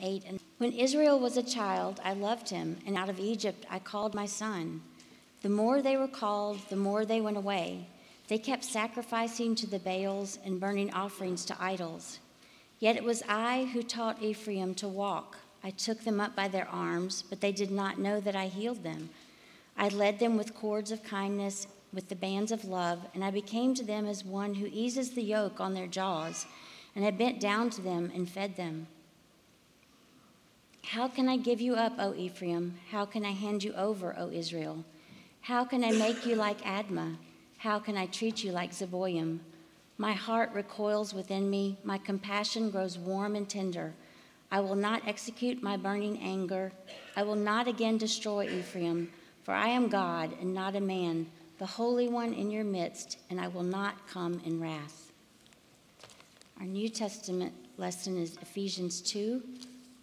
8 and When Israel was a child, I loved him, and out of Egypt I called my son. The more they were called, the more they went away. They kept sacrificing to the Baals and burning offerings to idols. Yet it was I who taught Ephraim to walk. I took them up by their arms, but they did not know that I healed them. I led them with cords of kindness, with the bands of love, and I became to them as one who eases the yoke on their jaws, and I bent down to them and fed them. How can I give you up, O Ephraim? How can I hand you over, O Israel? How can I make you like Admah? How can I treat you like Zeboim? My heart recoils within me, my compassion grows warm and tender. I will not execute my burning anger. I will not again destroy Ephraim. For I am God and not a man, the Holy One in your midst, and I will not come in wrath. Our New Testament lesson is Ephesians 2,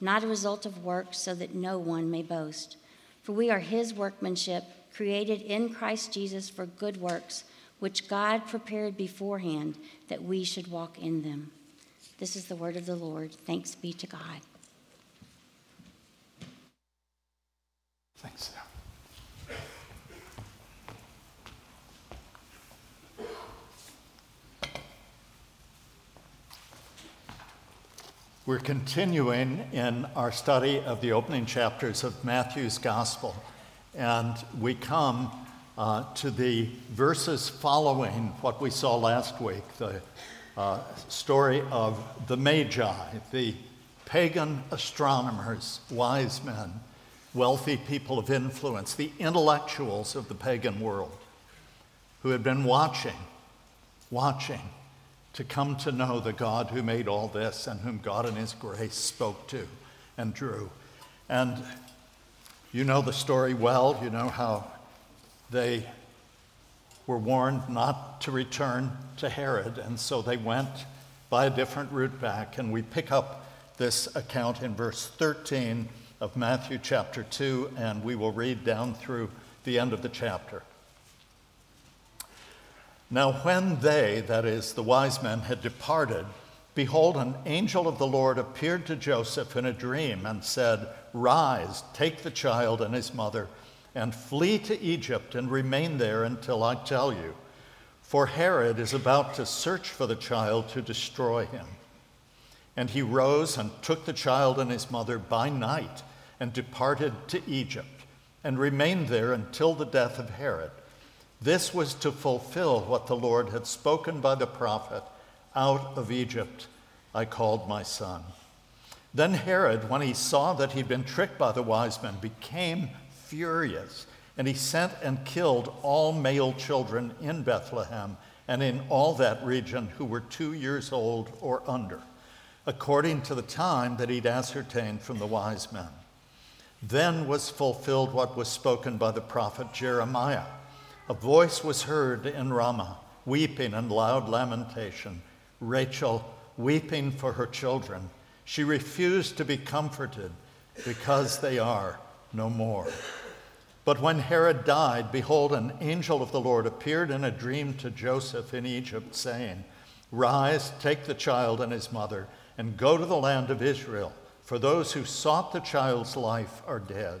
not a result of works, so that no one may boast. For we are his workmanship, created in Christ Jesus for good works, which God prepared beforehand that we should walk in them. This is the word of the Lord. Thanks be to God. Thanks, Sarah. We're continuing in our study of the opening chapters of Matthew's Gospel, and we come uh, to the verses following what we saw last week the uh, story of the Magi, the pagan astronomers, wise men, wealthy people of influence, the intellectuals of the pagan world who had been watching, watching to come to know the God who made all this and whom God in His grace spoke to and drew. And you know the story well. You know how they were warned not to return to Herod, and so they went by a different route back. And we pick up this account in verse 13 of Matthew chapter 2, and we will read down through the end of the chapter. Now, when they, that is, the wise men, had departed, behold, an angel of the Lord appeared to Joseph in a dream and said, Rise, take the child and his mother, and flee to Egypt and remain there until I tell you. For Herod is about to search for the child to destroy him. And he rose and took the child and his mother by night and departed to Egypt and remained there until the death of Herod. This was to fulfill what the Lord had spoken by the prophet Out of Egypt I called my son. Then Herod, when he saw that he'd been tricked by the wise men, became furious, and he sent and killed all male children in Bethlehem and in all that region who were two years old or under, according to the time that he'd ascertained from the wise men. Then was fulfilled what was spoken by the prophet Jeremiah a voice was heard in Ramah, weeping and loud lamentation. Rachel weeping for her children. She refused to be comforted because they are no more. But when Herod died, behold, an angel of the Lord appeared in a dream to Joseph in Egypt, saying, Rise, take the child and his mother, and go to the land of Israel, for those who sought the child's life are dead.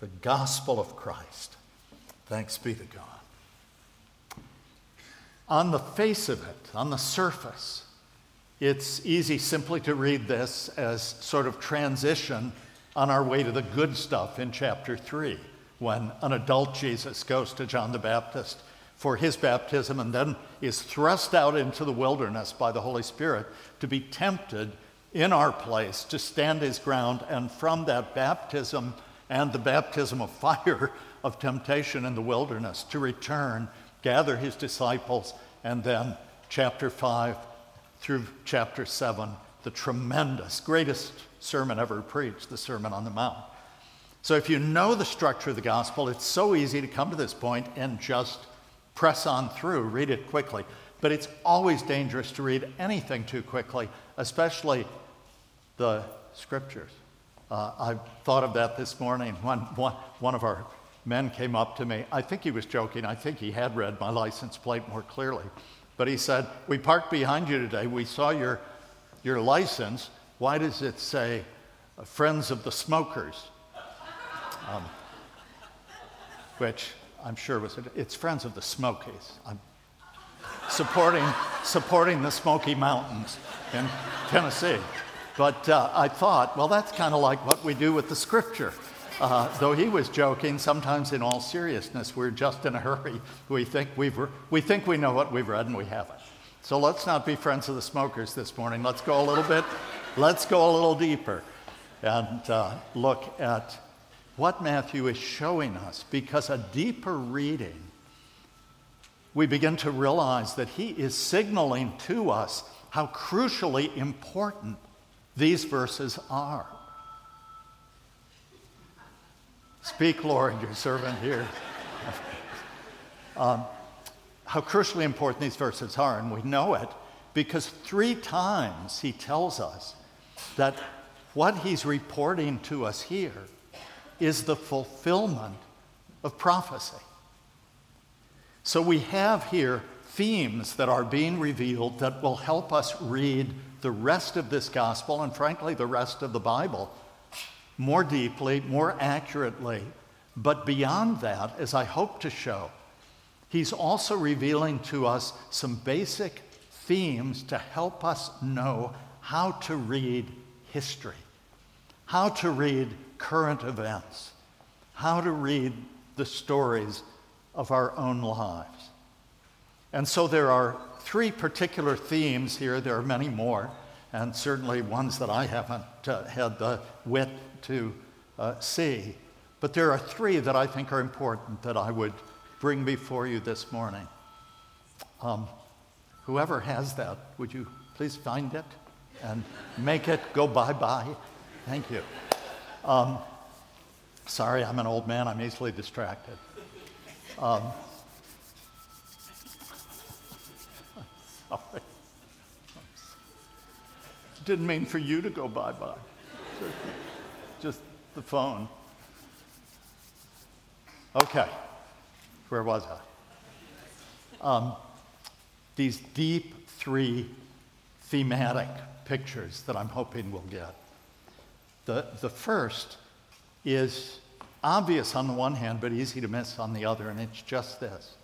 The gospel of Christ. Thanks be to God. On the face of it, on the surface, it's easy simply to read this as sort of transition on our way to the good stuff in chapter 3 when an adult Jesus goes to John the Baptist for his baptism and then is thrust out into the wilderness by the Holy Spirit to be tempted in our place to stand his ground and from that baptism and the baptism of fire of temptation in the wilderness to return, gather his disciples, and then chapter 5 through chapter 7, the tremendous, greatest sermon ever preached, the Sermon on the Mount. So, if you know the structure of the gospel, it's so easy to come to this point and just press on through, read it quickly. But it's always dangerous to read anything too quickly, especially the scriptures. Uh, I thought of that this morning when one, one of our men came up to me. I think he was joking. I think he had read my license plate more clearly. But he said, We parked behind you today. We saw your, your license. Why does it say uh, Friends of the Smokers? Um, which I'm sure was, it's Friends of the Smokies. I'm supporting, supporting the Smoky Mountains in Tennessee. But uh, I thought, well, that's kind of like what we do with the scripture. Uh, though he was joking, sometimes in all seriousness, we're just in a hurry. We think, we've, we think we know what we've read and we haven't. So let's not be friends of the smokers this morning. Let's go a little bit, let's go a little deeper and uh, look at what Matthew is showing us because a deeper reading, we begin to realize that he is signaling to us how crucially important these verses are. Speak, Lord, your servant here. um, how crucially important these verses are, and we know it because three times he tells us that what he's reporting to us here is the fulfillment of prophecy. So we have here themes that are being revealed that will help us read the rest of this gospel and, frankly, the rest of the Bible more deeply, more accurately. But beyond that, as I hope to show, he's also revealing to us some basic themes to help us know how to read history, how to read current events, how to read the stories of our own lives. And so there are three particular themes here. There are many more, and certainly ones that I haven't uh, had the wit to uh, see. But there are three that I think are important that I would bring before you this morning. Um, whoever has that, would you please find it and make it go bye bye? Thank you. Um, sorry, I'm an old man, I'm easily distracted. Um, sorry. Didn't mean for you to go bye bye, just the phone. Okay, where was I? Um, these deep three thematic pictures that I'm hoping we'll get. The, the first is obvious on the one hand, but easy to miss on the other, and it's just this.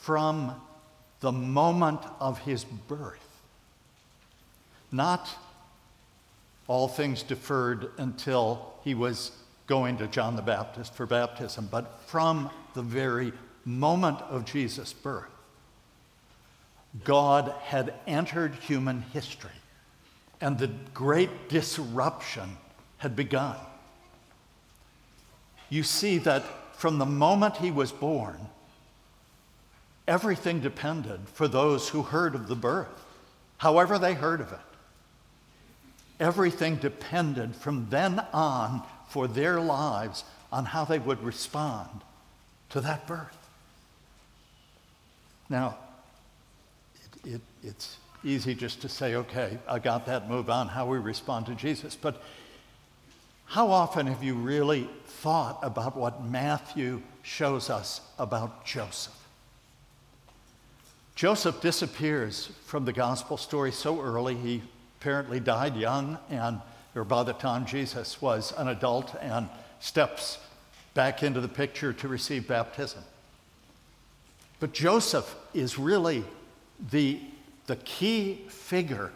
From the moment of his birth, not all things deferred until he was going to John the Baptist for baptism, but from the very moment of Jesus' birth, God had entered human history and the great disruption had begun. You see that from the moment he was born, everything depended for those who heard of the birth, however they heard of it. Everything depended from then on for their lives on how they would respond to that birth. Now, it, it, it's easy just to say, okay, I got that, move on, how we respond to Jesus. But How often have you really thought about what Matthew shows us about Joseph? Joseph disappears from the gospel story so early. He apparently died young, and or by the time Jesus was an adult and steps back into the picture to receive baptism. But Joseph is really the, the key figure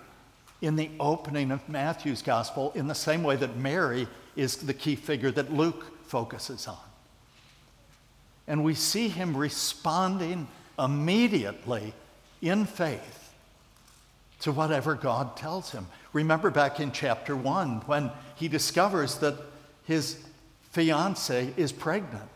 in the opening of Matthew's gospel in the same way that Mary is the key figure that Luke focuses on. And we see him responding immediately in faith to whatever God tells him. Remember back in chapter 1 when he discovers that his fiancee is pregnant.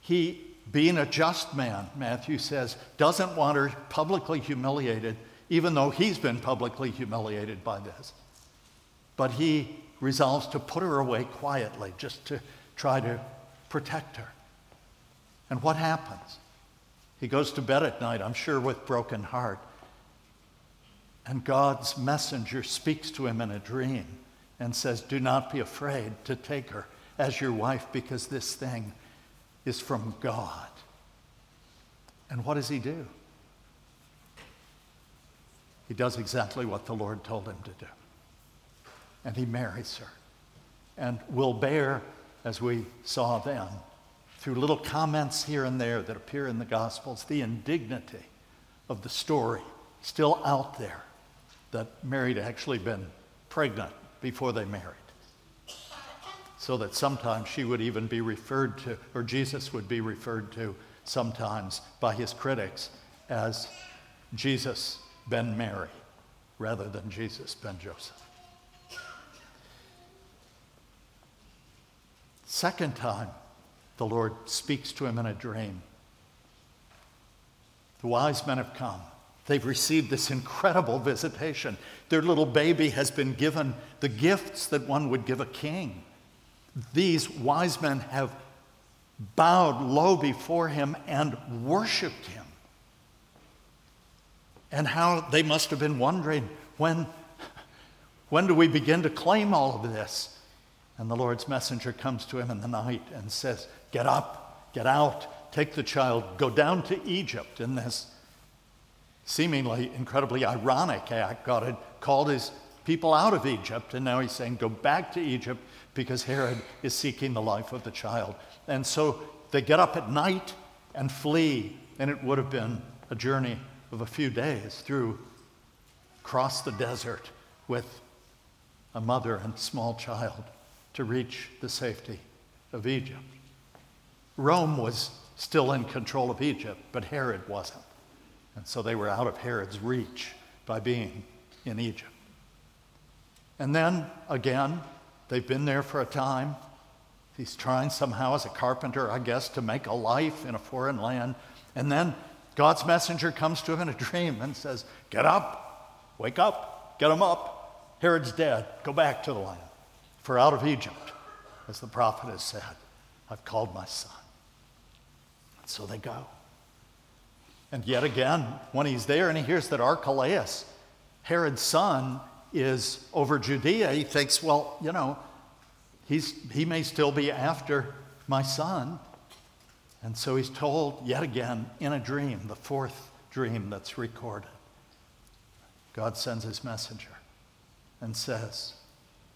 He, being a just man, Matthew says, doesn't want her publicly humiliated, even though he's been publicly humiliated by this. But he resolves to put her away quietly just to try to protect her. And what happens? He goes to bed at night, I'm sure with broken heart. And God's messenger speaks to him in a dream and says, Do not be afraid to take her as your wife because this thing is from God. And what does he do? He does exactly what the Lord told him to do. And he marries her and will bear, as we saw then, through little comments here and there that appear in the Gospels, the indignity of the story still out there that Mary had actually been pregnant before they married. So that sometimes she would even be referred to, or Jesus would be referred to sometimes by his critics as Jesus ben Mary rather than Jesus ben Joseph. Second time, the Lord speaks to him in a dream. The wise men have come. They've received this incredible visitation. Their little baby has been given the gifts that one would give a king. These wise men have bowed low before him and worshiped him. And how they must have been wondering when, when do we begin to claim all of this? And the Lord's messenger comes to him in the night and says, Get up, get out, take the child, go down to Egypt. In this seemingly incredibly ironic act, God had called his people out of Egypt, and now he's saying, Go back to Egypt because Herod is seeking the life of the child. And so they get up at night and flee, and it would have been a journey of a few days through, across the desert with a mother and small child to reach the safety of Egypt. Rome was still in control of Egypt, but Herod wasn't. And so they were out of Herod's reach by being in Egypt. And then again, they've been there for a time. He's trying somehow as a carpenter, I guess, to make a life in a foreign land. And then God's messenger comes to him in a dream and says, Get up, wake up, get him up. Herod's dead. Go back to the land. For out of Egypt, as the prophet has said, I've called my son. So they go. And yet again, when he's there and he hears that Archelaus, Herod's son, is over Judea, he thinks, well, you know, he's, he may still be after my son. And so he's told yet again in a dream, the fourth dream that's recorded. God sends his messenger and says,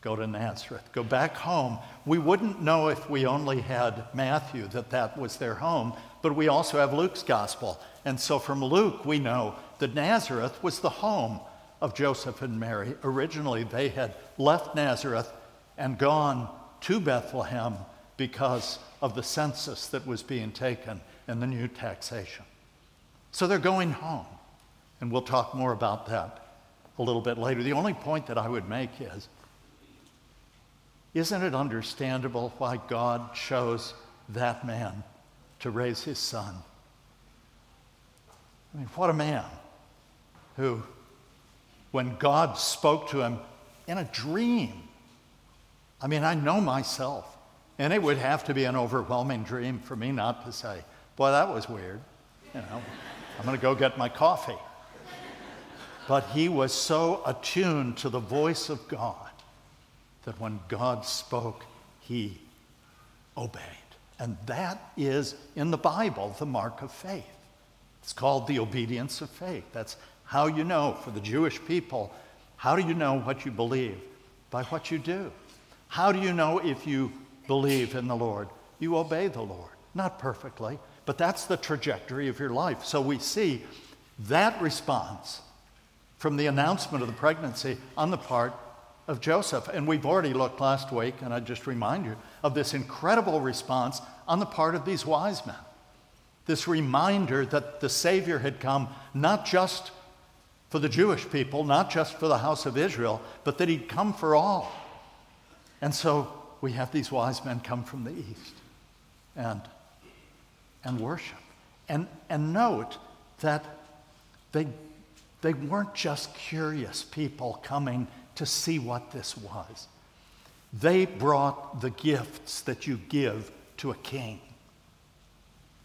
Go to Nazareth, go back home. We wouldn't know if we only had Matthew that that was their home, but we also have Luke's gospel. And so from Luke, we know that Nazareth was the home of Joseph and Mary. Originally, they had left Nazareth and gone to Bethlehem because of the census that was being taken and the new taxation. So they're going home. And we'll talk more about that a little bit later. The only point that I would make is isn't it understandable why God chose that man to raise his son. I mean, what a man who, when God spoke to him in a dream, I mean, I know myself, and it would have to be an overwhelming dream for me not to say, Boy, that was weird. You know, I'm going to go get my coffee. But he was so attuned to the voice of God that when God spoke, he obeyed. And that is, in the Bible, the mark of faith. It's called the obedience of faith. That's how you know, for the Jewish people, how do you know what you believe? By what you do. How do you know if you believe in the Lord? You obey the Lord. Not perfectly, but that's the trajectory of your life. So we see that response from the announcement of the pregnancy on the part of Joseph. And we've already looked last week, and I just remind you of this incredible response on the part of these wise men. This reminder that the Savior had come not just for the Jewish people, not just for the house of Israel, but that he'd come for all. And so we have these wise men come from the east and, and worship. And, and note that they, they weren't just curious people coming to see what this was. They brought the gifts that you give to a king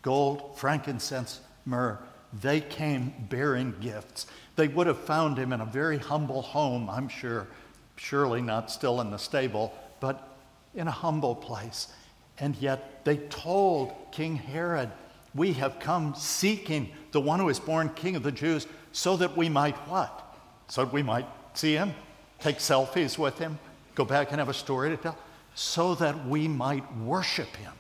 gold, frankincense, myrrh. They came bearing gifts. They would have found him in a very humble home, I'm sure, surely not still in the stable, but in a humble place. And yet they told King Herod, We have come seeking the one who is born King of the Jews so that we might what? So that we might see him, take selfies with him, go back and have a story to tell, so that we might worship him.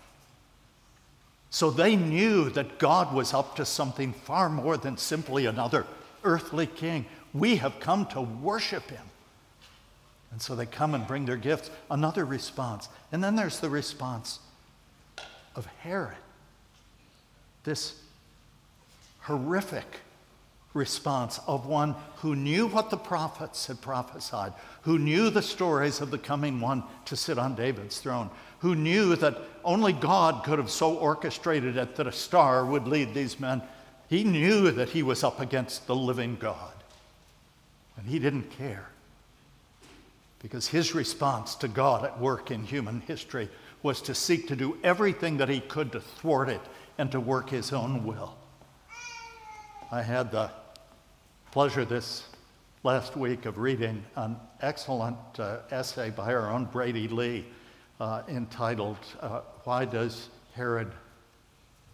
So they knew that God was up to something far more than simply another earthly king. We have come to worship him. And so they come and bring their gifts. Another response. And then there's the response of Herod. This horrific response of one who knew what the prophets had prophesied, who knew the stories of the coming one to sit on David's throne, who knew that only God could have so orchestrated it that a star would lead these men. He knew that he was up against the living God. And he didn't care. Because his response to God at work in human history was to seek to do everything that he could to thwart it and to work his own will. I had the pleasure this last week of reading an excellent uh, essay by our own Brady Lee uh, entitled, uh, Why Does Herod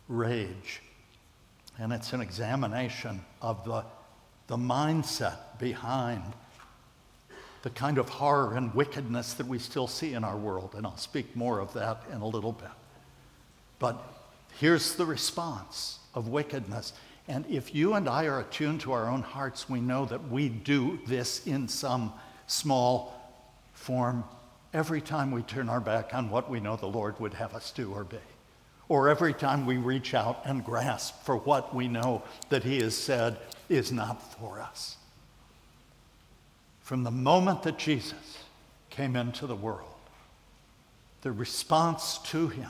Rage? And it's an examination of the, the mindset behind the kind of horror and wickedness that we still see in our world. And I'll speak more of that in a little bit. But here's the response of wickedness. And if you and I are attuned to our own hearts, we know that we do this in some small form every time we turn our back on what we know the Lord would have us do or be. Or every time we reach out and grasp for what we know that He has said is not for us. From the moment that Jesus came into the world, the response to Him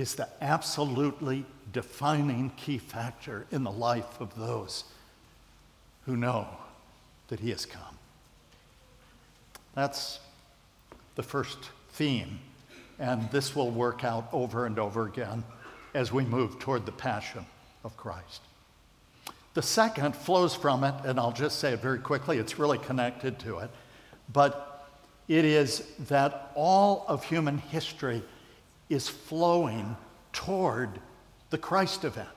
is the absolutely defining key factor in the life of those who know that He has come. That's the first theme, and this will work out over and over again as we move toward the passion of Christ. The second flows from it, and I'll just say it very quickly, it's really connected to it, but it is that all of human history is flowing toward the Christ event.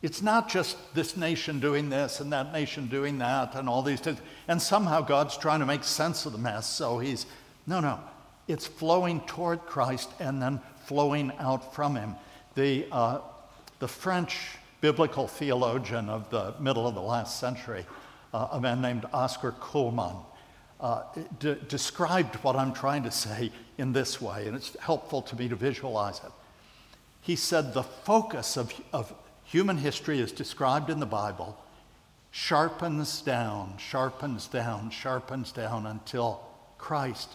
It's not just this nation doing this and that nation doing that and all these things. And somehow God's trying to make sense of the mess. So he's, no, no. It's flowing toward Christ and then flowing out from him. The, uh, the French biblical theologian of the middle of the last century, uh, a man named Oscar Cullmann, uh, described what I'm trying to say in this way, and it's helpful to me to visualize it. He said the focus of, of human history as described in the Bible sharpens down, sharpens down, sharpens down until Christ,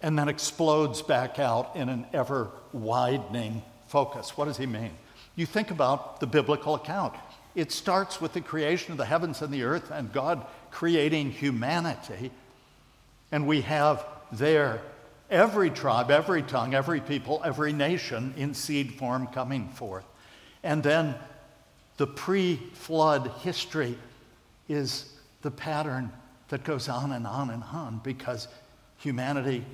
and then explodes back out in an ever widening focus. What does he mean? You think about the biblical account. It starts with the creation of the heavens and the earth and God creating humanity. And we have there every tribe, every tongue, every people, every nation in seed form coming forth. And then the pre flood history is the pattern that goes on and on and on because humanity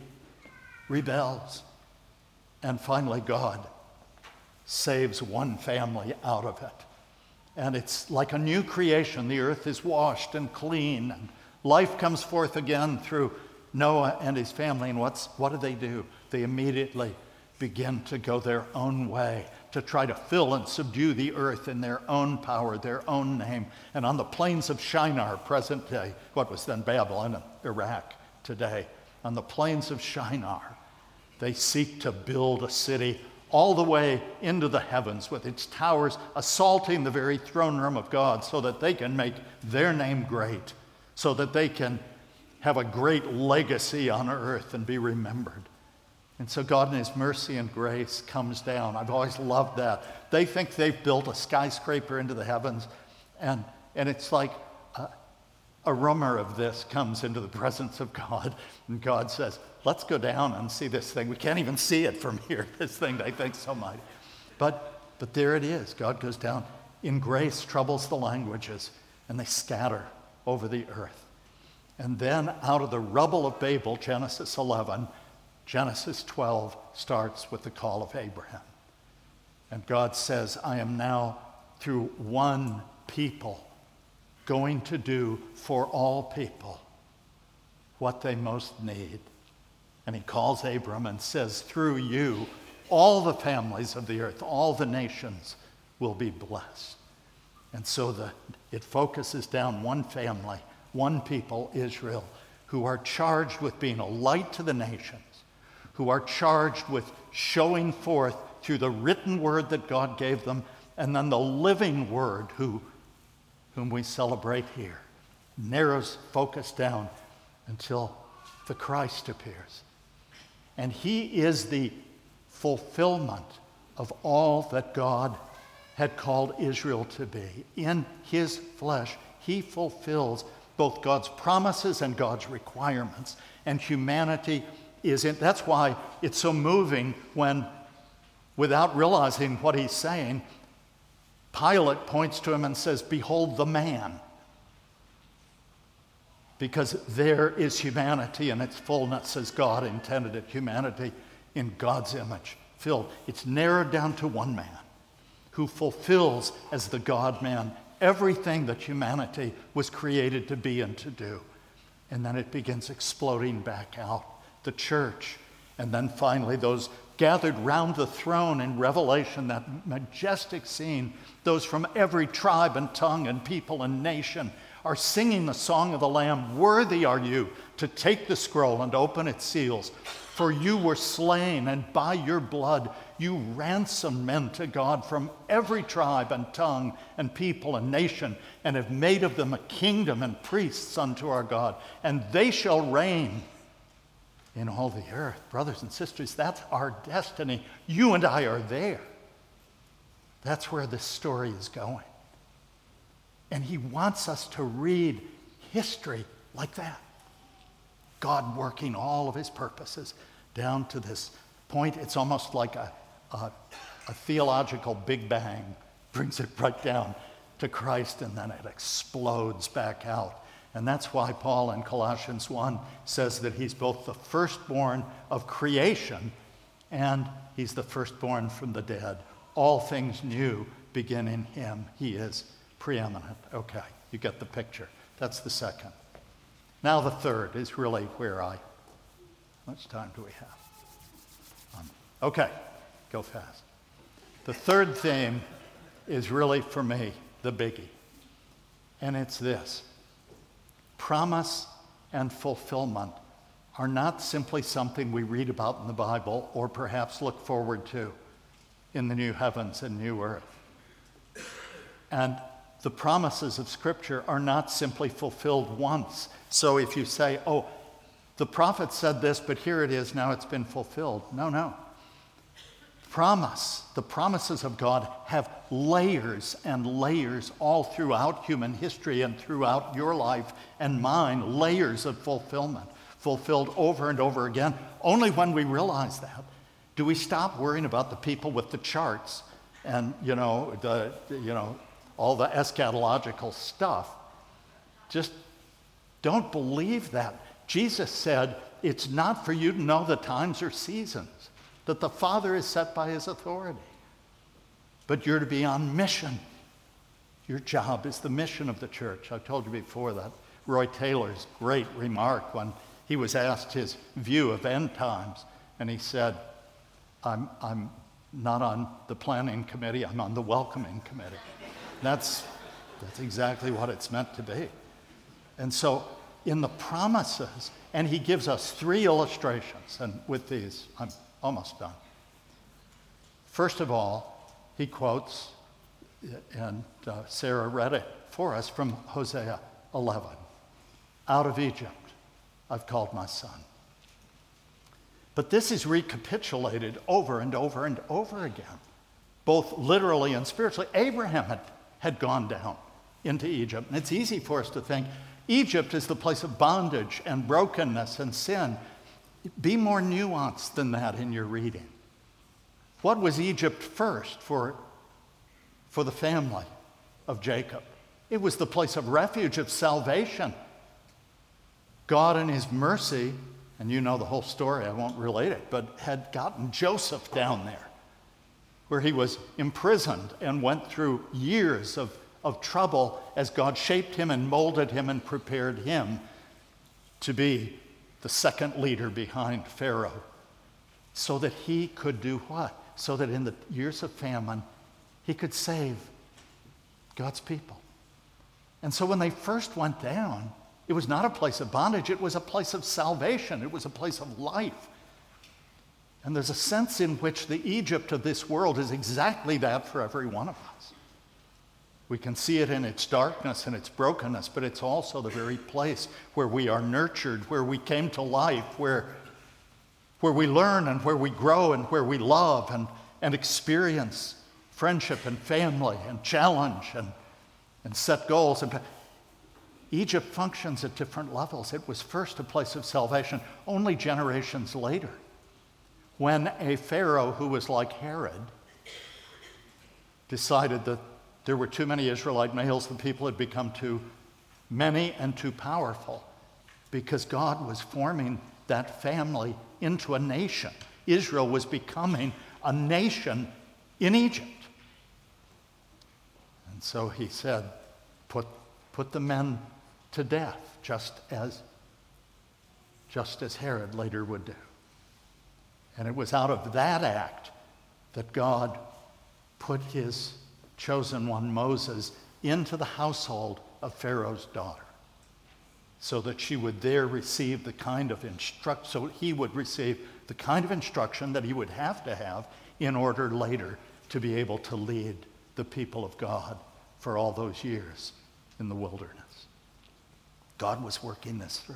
rebels. And finally, God saves one family out of it. And it's like a new creation. The earth is washed and clean, and life comes forth again through Noah and his family. And what's, what do they do? They immediately begin to go their own way, to try to fill and subdue the earth in their own power, their own name. And on the plains of Shinar, present day, what was then Babylon and Iraq today, on the plains of Shinar, they seek to build a city all the way into the heavens with its towers assaulting the very throne room of God so that they can make their name great, so that they can have a great legacy on earth and be remembered. And so God in His mercy and grace comes down. I've always loved that. They think they've built a skyscraper into the heavens, and, and it's like a, a rumor of this comes into the presence of God, and God says, Let's go down and see this thing. We can't even see it from here, this thing they think so mighty. But, but there it is. God goes down in grace, troubles the languages, and they scatter over the earth. And then out of the rubble of Babel, Genesis 11, Genesis 12 starts with the call of Abraham. And God says, I am now, through one people, going to do for all people what they most need. And he calls Abram and says, Through you, all the families of the earth, all the nations will be blessed. And so the, it focuses down one family, one people, Israel, who are charged with being a light to the nations who are charged with showing forth through the written word that God gave them, and then the living word who, whom we celebrate here. Narrows focus down until the Christ appears. And he is the fulfillment of all that God had called Israel to be. In his flesh, he fulfills both God's promises and God's requirements. And humanity is in, that's why it's so moving when, without realizing what he's saying, Pilate points to him and says, Behold the man. Because there is humanity in its fullness as God intended it, humanity in God's image, filled. It's narrowed down to one man who fulfills as the God man everything that humanity was created to be and to do. And then it begins exploding back out the church. And then finally, those gathered round the throne in Revelation, that majestic scene, those from every tribe and tongue and people and nation are singing the song of the Lamb Worthy are you to take the scroll and open its seals. For you were slain, and by your blood you ransomed men to God from every tribe and tongue and people and nation, and have made of them a kingdom and priests unto our God. And they shall reign in all the earth. Brothers and sisters, that's our destiny. You and I are there. That's where this story is going. And he wants us to read history like that. God working all of his purposes down to this point. It's almost like a, a, a theological big bang, brings it right down to Christ, and then it explodes back out and that's why Paul in Colossians 1 says that he's both the firstborn of creation and he's the firstborn from the dead. All things new begin in him. He is preeminent. Okay, you get the picture. That's the second. Now, the third is really where I. How much time do we have? Um, okay, go fast. The third theme is really, for me, the biggie. And it's this Promise and fulfillment are not simply something we read about in the Bible or perhaps look forward to in the new heavens and new earth. And the promises of Scripture are not simply fulfilled once. So if you say, oh, the prophet said this, but here it is, now it's been fulfilled. No, no promise, the promises of God have layers and layers all throughout human history and throughout your life and mine, layers of fulfillment, fulfilled over and over again. Only when we realize that do we stop worrying about the people with the charts and, you know, the, you know, all the eschatological stuff. Just don't believe that. Jesus said, it's not for you to know the times or seasons, that the Father is set by his authority. But you're to be on mission. Your job is the mission of the church. I've told you before that Roy Taylor's great remark when he was asked his view of end times, and he said, I'm, I'm not on the planning committee, I'm on the welcoming committee. That's, that's exactly what it's meant to be. And so, in the promises, and he gives us three illustrations, and with these, I'm almost done. First of all, he quotes, and uh, Sarah read it for us from Hosea 11 Out of Egypt I've called my son. But this is recapitulated over and over and over again, both literally and spiritually. Abraham had, had gone down into Egypt, and it's easy for us to think Egypt is the place of bondage and brokenness and sin. Be more nuanced than that in your reading. What was Egypt first for, for the family of Jacob? It was the place of refuge, of salvation. God, in His mercy, and you know the whole story, I won't relate it, but had gotten Joseph down there, where he was imprisoned and went through years of, of trouble as God shaped him and molded him and prepared him to be the second leader behind Pharaoh, so that he could do what? So that in the years of famine, he could save God's people. And so when they first went down, it was not a place of bondage, it was a place of salvation, it was a place of life. And there's a sense in which the Egypt of this world is exactly that for every one of us. We can see it in its darkness and its brokenness, but it's also the very place where we are nurtured, where we came to life, where, where we learn and where we grow and where we love and, and experience friendship and family and challenge and, and set goals. And Egypt functions at different levels. It was first a place of salvation, only generations later, when a Pharaoh who was like Herod decided that there were too many Israelite males, the people had become too many and too powerful, because God was forming that family into a nation. Israel was becoming a nation in Egypt. And so he said, Put, put the men to death, just as, just as Herod later would do. And it was out of that act that God put his chosen one, Moses, into the household of Pharaoh's daughter so that she would there receive the kind of instruct so he would receive the kind of instruction that he would have to have in order later to be able to lead the people of God for all those years in the wilderness. God was working this through.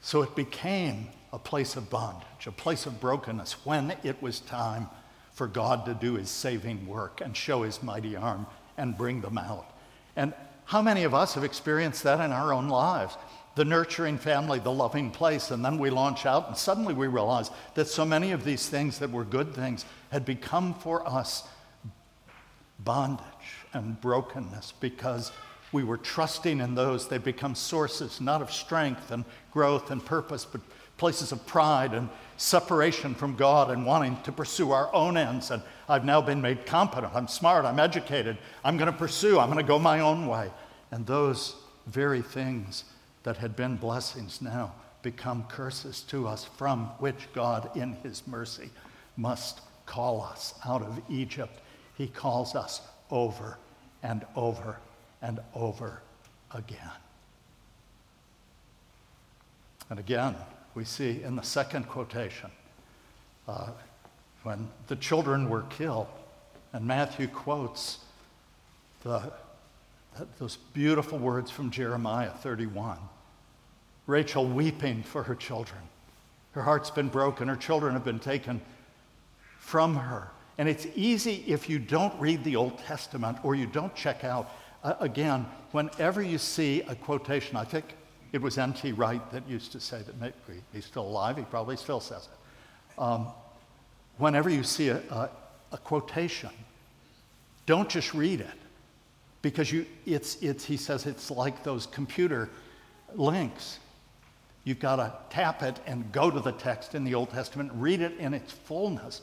So it became a place of bondage, a place of brokenness when it was time for God to do his saving work and show his mighty arm and bring them out. And how many of us have experienced that in our own lives? The nurturing family, the loving place, and then we launch out, and suddenly we realize that so many of these things that were good things had become for us bondage and brokenness because we were trusting in those. They become sources not of strength and growth and purpose, but places of pride and separation from God and wanting to pursue our own ends. And I've now been made competent. I'm smart. I'm educated. I'm going to pursue. I'm going to go my own way. And those very things that had been blessings now become curses to us, from which God, in His mercy, must call us out of Egypt. He calls us over and over and over again. And again, we see in the second quotation uh, when the children were killed, and Matthew quotes the, those beautiful words from Jeremiah 31. Rachel weeping for her children. Her heart's been broken, her children have been taken from her. And it's easy if you don't read the Old Testament or you don't check out uh, again, whenever you see a quotation, I think it was N.T. Wright that used to say that, he's still alive, he probably still says it. Um, whenever you see a, a, a, quotation, don't just read it, because you, it's, it's, he says it's like those computer links. You've got to tap it and go to the text in the Old Testament, read it in its fullness.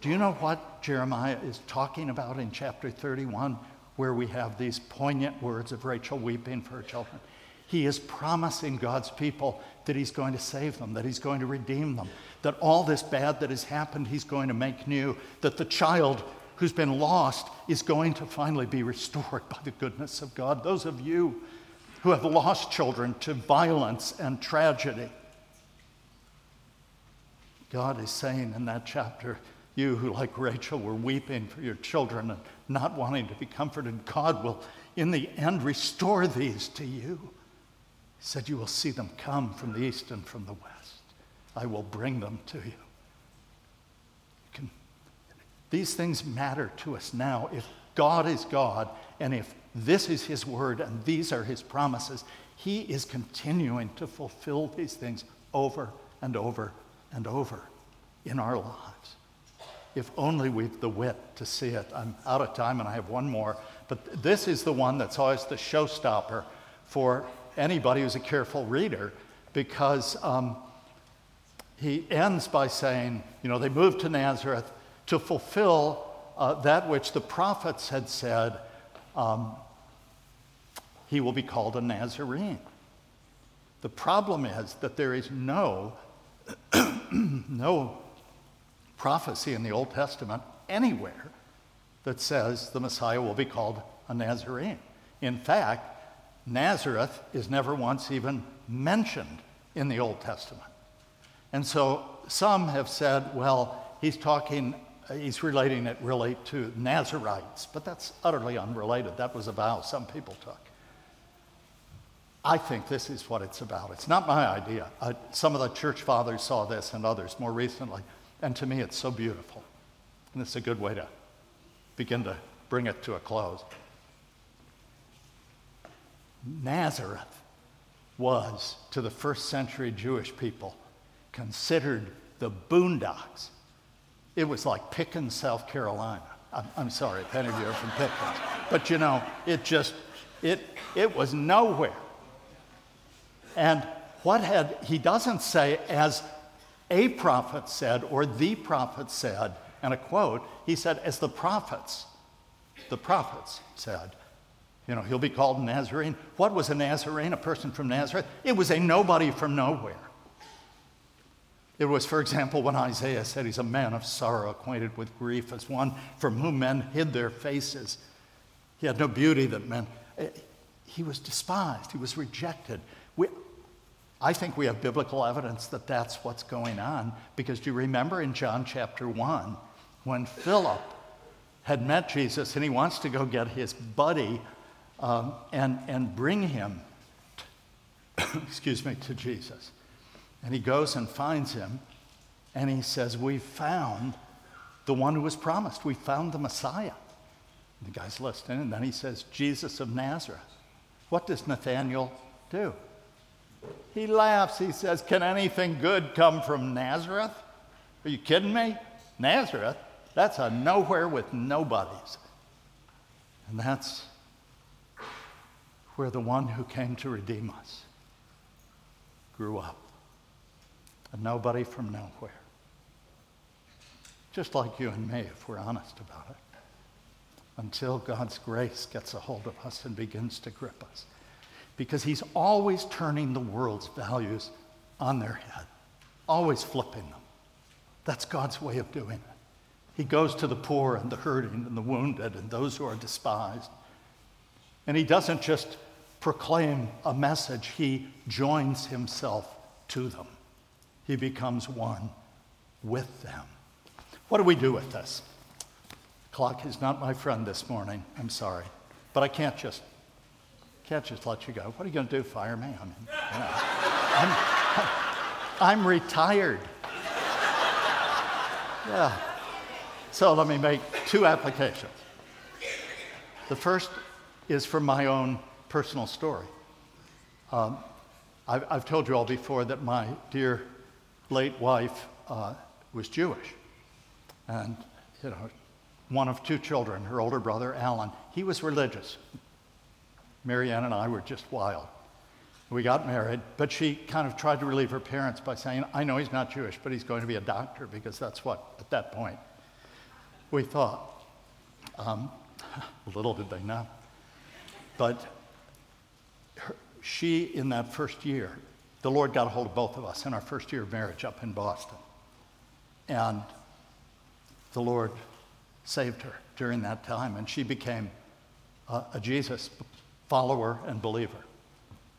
Do you know what Jeremiah is talking about in chapter 31, where we have these poignant words of Rachel weeping for her children? He is promising God's people that He's going to save them, that He's going to redeem them, that all this bad that has happened, He's going to make new, that the child who's been lost is going to finally be restored by the goodness of God. Those of you who have lost children to violence and tragedy, God is saying in that chapter, you who, like Rachel, were weeping for your children and not wanting to be comforted, God will, in the end, restore these to you. Said, You will see them come from the east and from the west. I will bring them to you. Can, these things matter to us now. If God is God, and if this is His word and these are His promises, He is continuing to fulfill these things over and over and over in our lives. If only we've the wit to see it. I'm out of time and I have one more, but this is the one that's always the showstopper for anybody who's a careful reader because um, he ends by saying, you know, they moved to Nazareth to fulfill uh, that which the prophets had said um, he will be called a Nazarene. The problem is that there is no, no prophecy in the Old Testament anywhere that says the Messiah will be called a Nazarene. In fact, Nazareth is never once even mentioned in the Old Testament. And so some have said, well, he's talking, he's relating it really to Nazarites, but that's utterly unrelated. That was a vow some people took. I think this is what it's about. It's not my idea. Some of the church fathers saw this and others more recently, and to me it's so beautiful. And it's a good way to begin to bring it to a close. Nazareth was, to the first century Jewish people, considered the boondocks. It was like Pickens, South Carolina. I'm, I'm sorry if any of you are from Pickens. But you know, it just, it, it was nowhere. And what had, he doesn't say, as a prophet said or the prophet said, and a quote, he said, as the prophets, the prophets said. You know, he'll be called Nazarene. What was a Nazarene, a person from Nazareth? It was a nobody from nowhere. It was, for example, when Isaiah said he's a man of sorrow, acquainted with grief, as one from whom men hid their faces. He had no beauty that meant eh, he was despised, he was rejected. We, I think we have biblical evidence that that's what's going on because do you remember in John chapter 1 when Philip had met Jesus and he wants to go get his buddy um, and, and bring him, excuse me, to Jesus. And he goes and finds him, and he says, We found the one who was promised. We found the Messiah. And the guy's listening, and then he says, Jesus of Nazareth. What does Nathanael do? He laughs. He says, Can anything good come from Nazareth? Are you kidding me? Nazareth? That's a nowhere with nobodies. And that's where the one who came to redeem us grew up. A nobody from nowhere. Just like you and me, if we're honest about it. Until God's grace gets a hold of us and begins to grip us. Because He's always turning the world's values on their head, always flipping them. That's God's way of doing it. He goes to the poor and the hurting and the wounded and those who are despised. And he doesn't just proclaim a message, he joins himself to them. He becomes one with them. What do we do with this? Clock is not my friend this morning. I'm sorry. But I can't just can't just let you go. What are you going to do? Fire me? I mean, you know, I'm, I'm retired. Yeah. So let me make two applications. The first is from my own personal story. Um, I've, I've, told you all before that my dear late wife uh, was Jewish. And, you know, one of two children, her older brother, Alan, he was religious. Marianne and I were just wild. We got married, but she kind of tried to relieve her parents by saying, I know he's not Jewish, but he's going to be a doctor because that's what, at that point, we thought. Um, little did they know. But she, in that first year, the Lord got a hold of both of us in our first year of marriage up in Boston. And the Lord saved her during that time, and she became a, a Jesus follower and believer.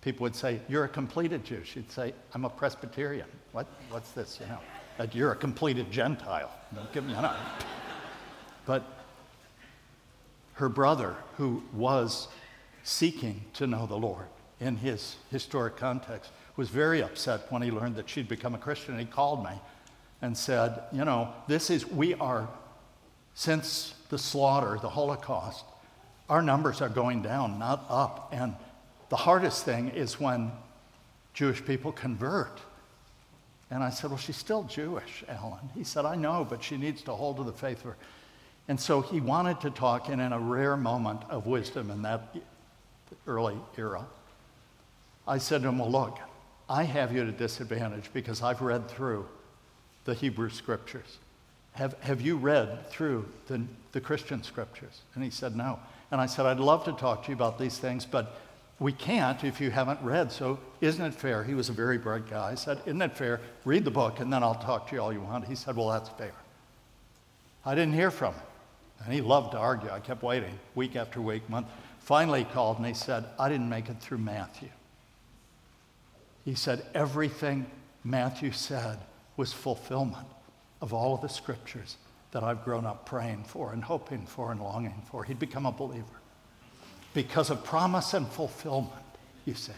People would say, You're a completed Jew. She'd say, I'm a Presbyterian. What, what's this? You know, that you're a completed Gentile. Don't give me, you know. But her brother, who was seeking to know the Lord in his historic context, was very upset when he learned that she'd become a Christian. He called me and said, You know, this is, we are, since the slaughter, the Holocaust, our numbers are going down, not up. And the hardest thing is when Jewish people convert. And I said, Well, she's still Jewish, Alan. He said, I know, but she needs to hold to the faith. Her. And so he wanted to talk, and in a rare moment of wisdom in that early era, I said to him, Well, look, I have you at a disadvantage because I've read through the Hebrew scriptures. Have, have you read through the, the Christian scriptures? And he said, No. And I said, I'd love to talk to you about these things, but we can't if you haven't read. So, isn't it fair? He was a very bright guy. I said, Isn't it fair? Read the book and then I'll talk to you all you want. He said, Well, that's fair. I didn't hear from him. And he loved to argue. I kept waiting week after week, month. Finally, he called and he said, I didn't make it through Matthew. He said, Everything Matthew said was fulfillment of all of the scriptures that I've grown up praying for and hoping for and longing for. He'd become a believer because of promise and fulfillment, you see.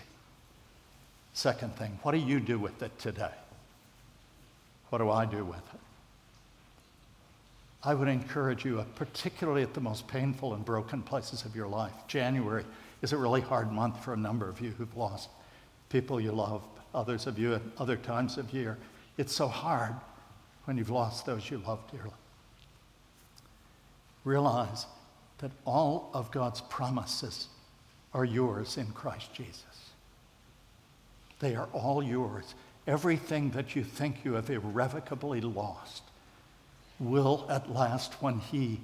Second thing, what do you do with it today? What do I do with it? I would encourage you, uh, particularly at the most painful and broken places of your life. January is a really hard month for a number of you who've lost people you love, others of you at other times of year. It's so hard when you've lost those you love dearly. Realize that all of God's promises are yours in Christ Jesus. They are all yours. Everything that you think you have irrevocably lost will at last, when He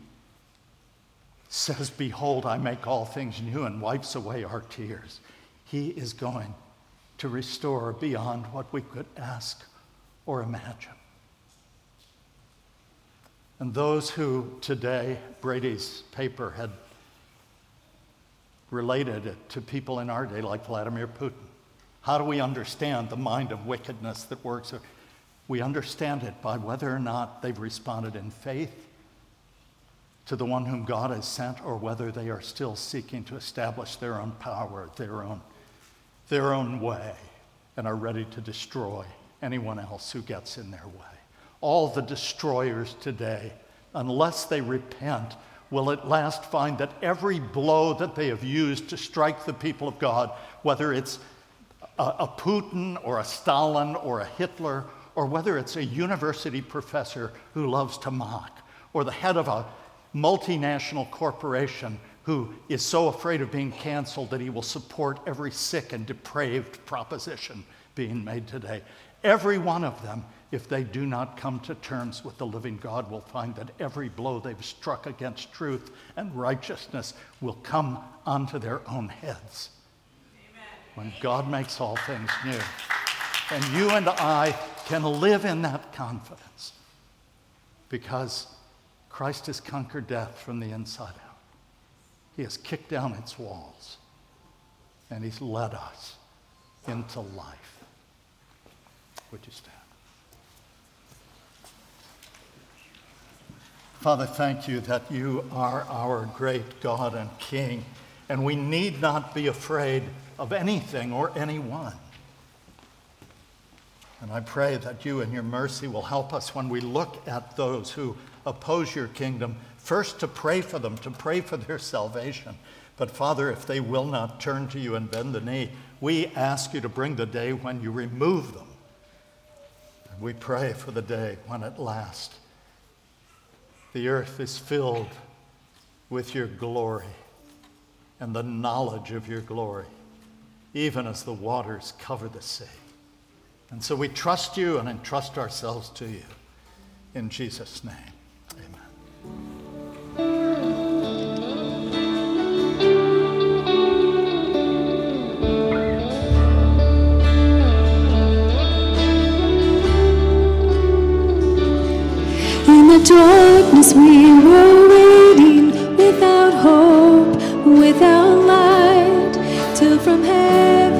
says, Behold, I make all things new, and wipes away our tears, He is going to restore beyond what we could ask or imagine. And those who today, Brady's paper had related it to people in our day like Vladimir Putin. How do we understand the mind of wickedness that works? We understand it by whether or not they've responded in faith to the one whom God has sent or whether they are still seeking to establish their own power, their own, their own way, and are ready to destroy anyone else who gets in their way. All the destroyers today, unless they repent, will at last find that every blow that they have used to strike the people of God, whether it's a, Putin or a Stalin or a Hitler, or whether it's a university professor who loves to mock, or the head of a multinational corporation who is so afraid of being canceled that he will support every sick and depraved proposition being made today. Every one of them if they do not come to terms with the living God, will find that every blow they've struck against truth and righteousness will come onto their own heads. Amen. When God makes all things new. And you and I can live in that confidence because Christ has conquered death from the inside out. He has kicked down its walls and he's led us into life. Would you stand? Father, thank you that you are our great God and King, and we need not be afraid of anything or anyone. And I pray that you, in your mercy, will help us when we look at those who oppose your kingdom, First, to pray for them, to pray for their salvation. But Father, if they will not turn to you and bend the knee, we ask you to bring the day when you remove them. And we pray for the day when at last the earth is filled with your glory and the knowledge of your glory, even as the waters cover the sea. And so we trust you and entrust ourselves to you. In Jesus' name. the darkness we were waiting without hope, without light, till from heaven.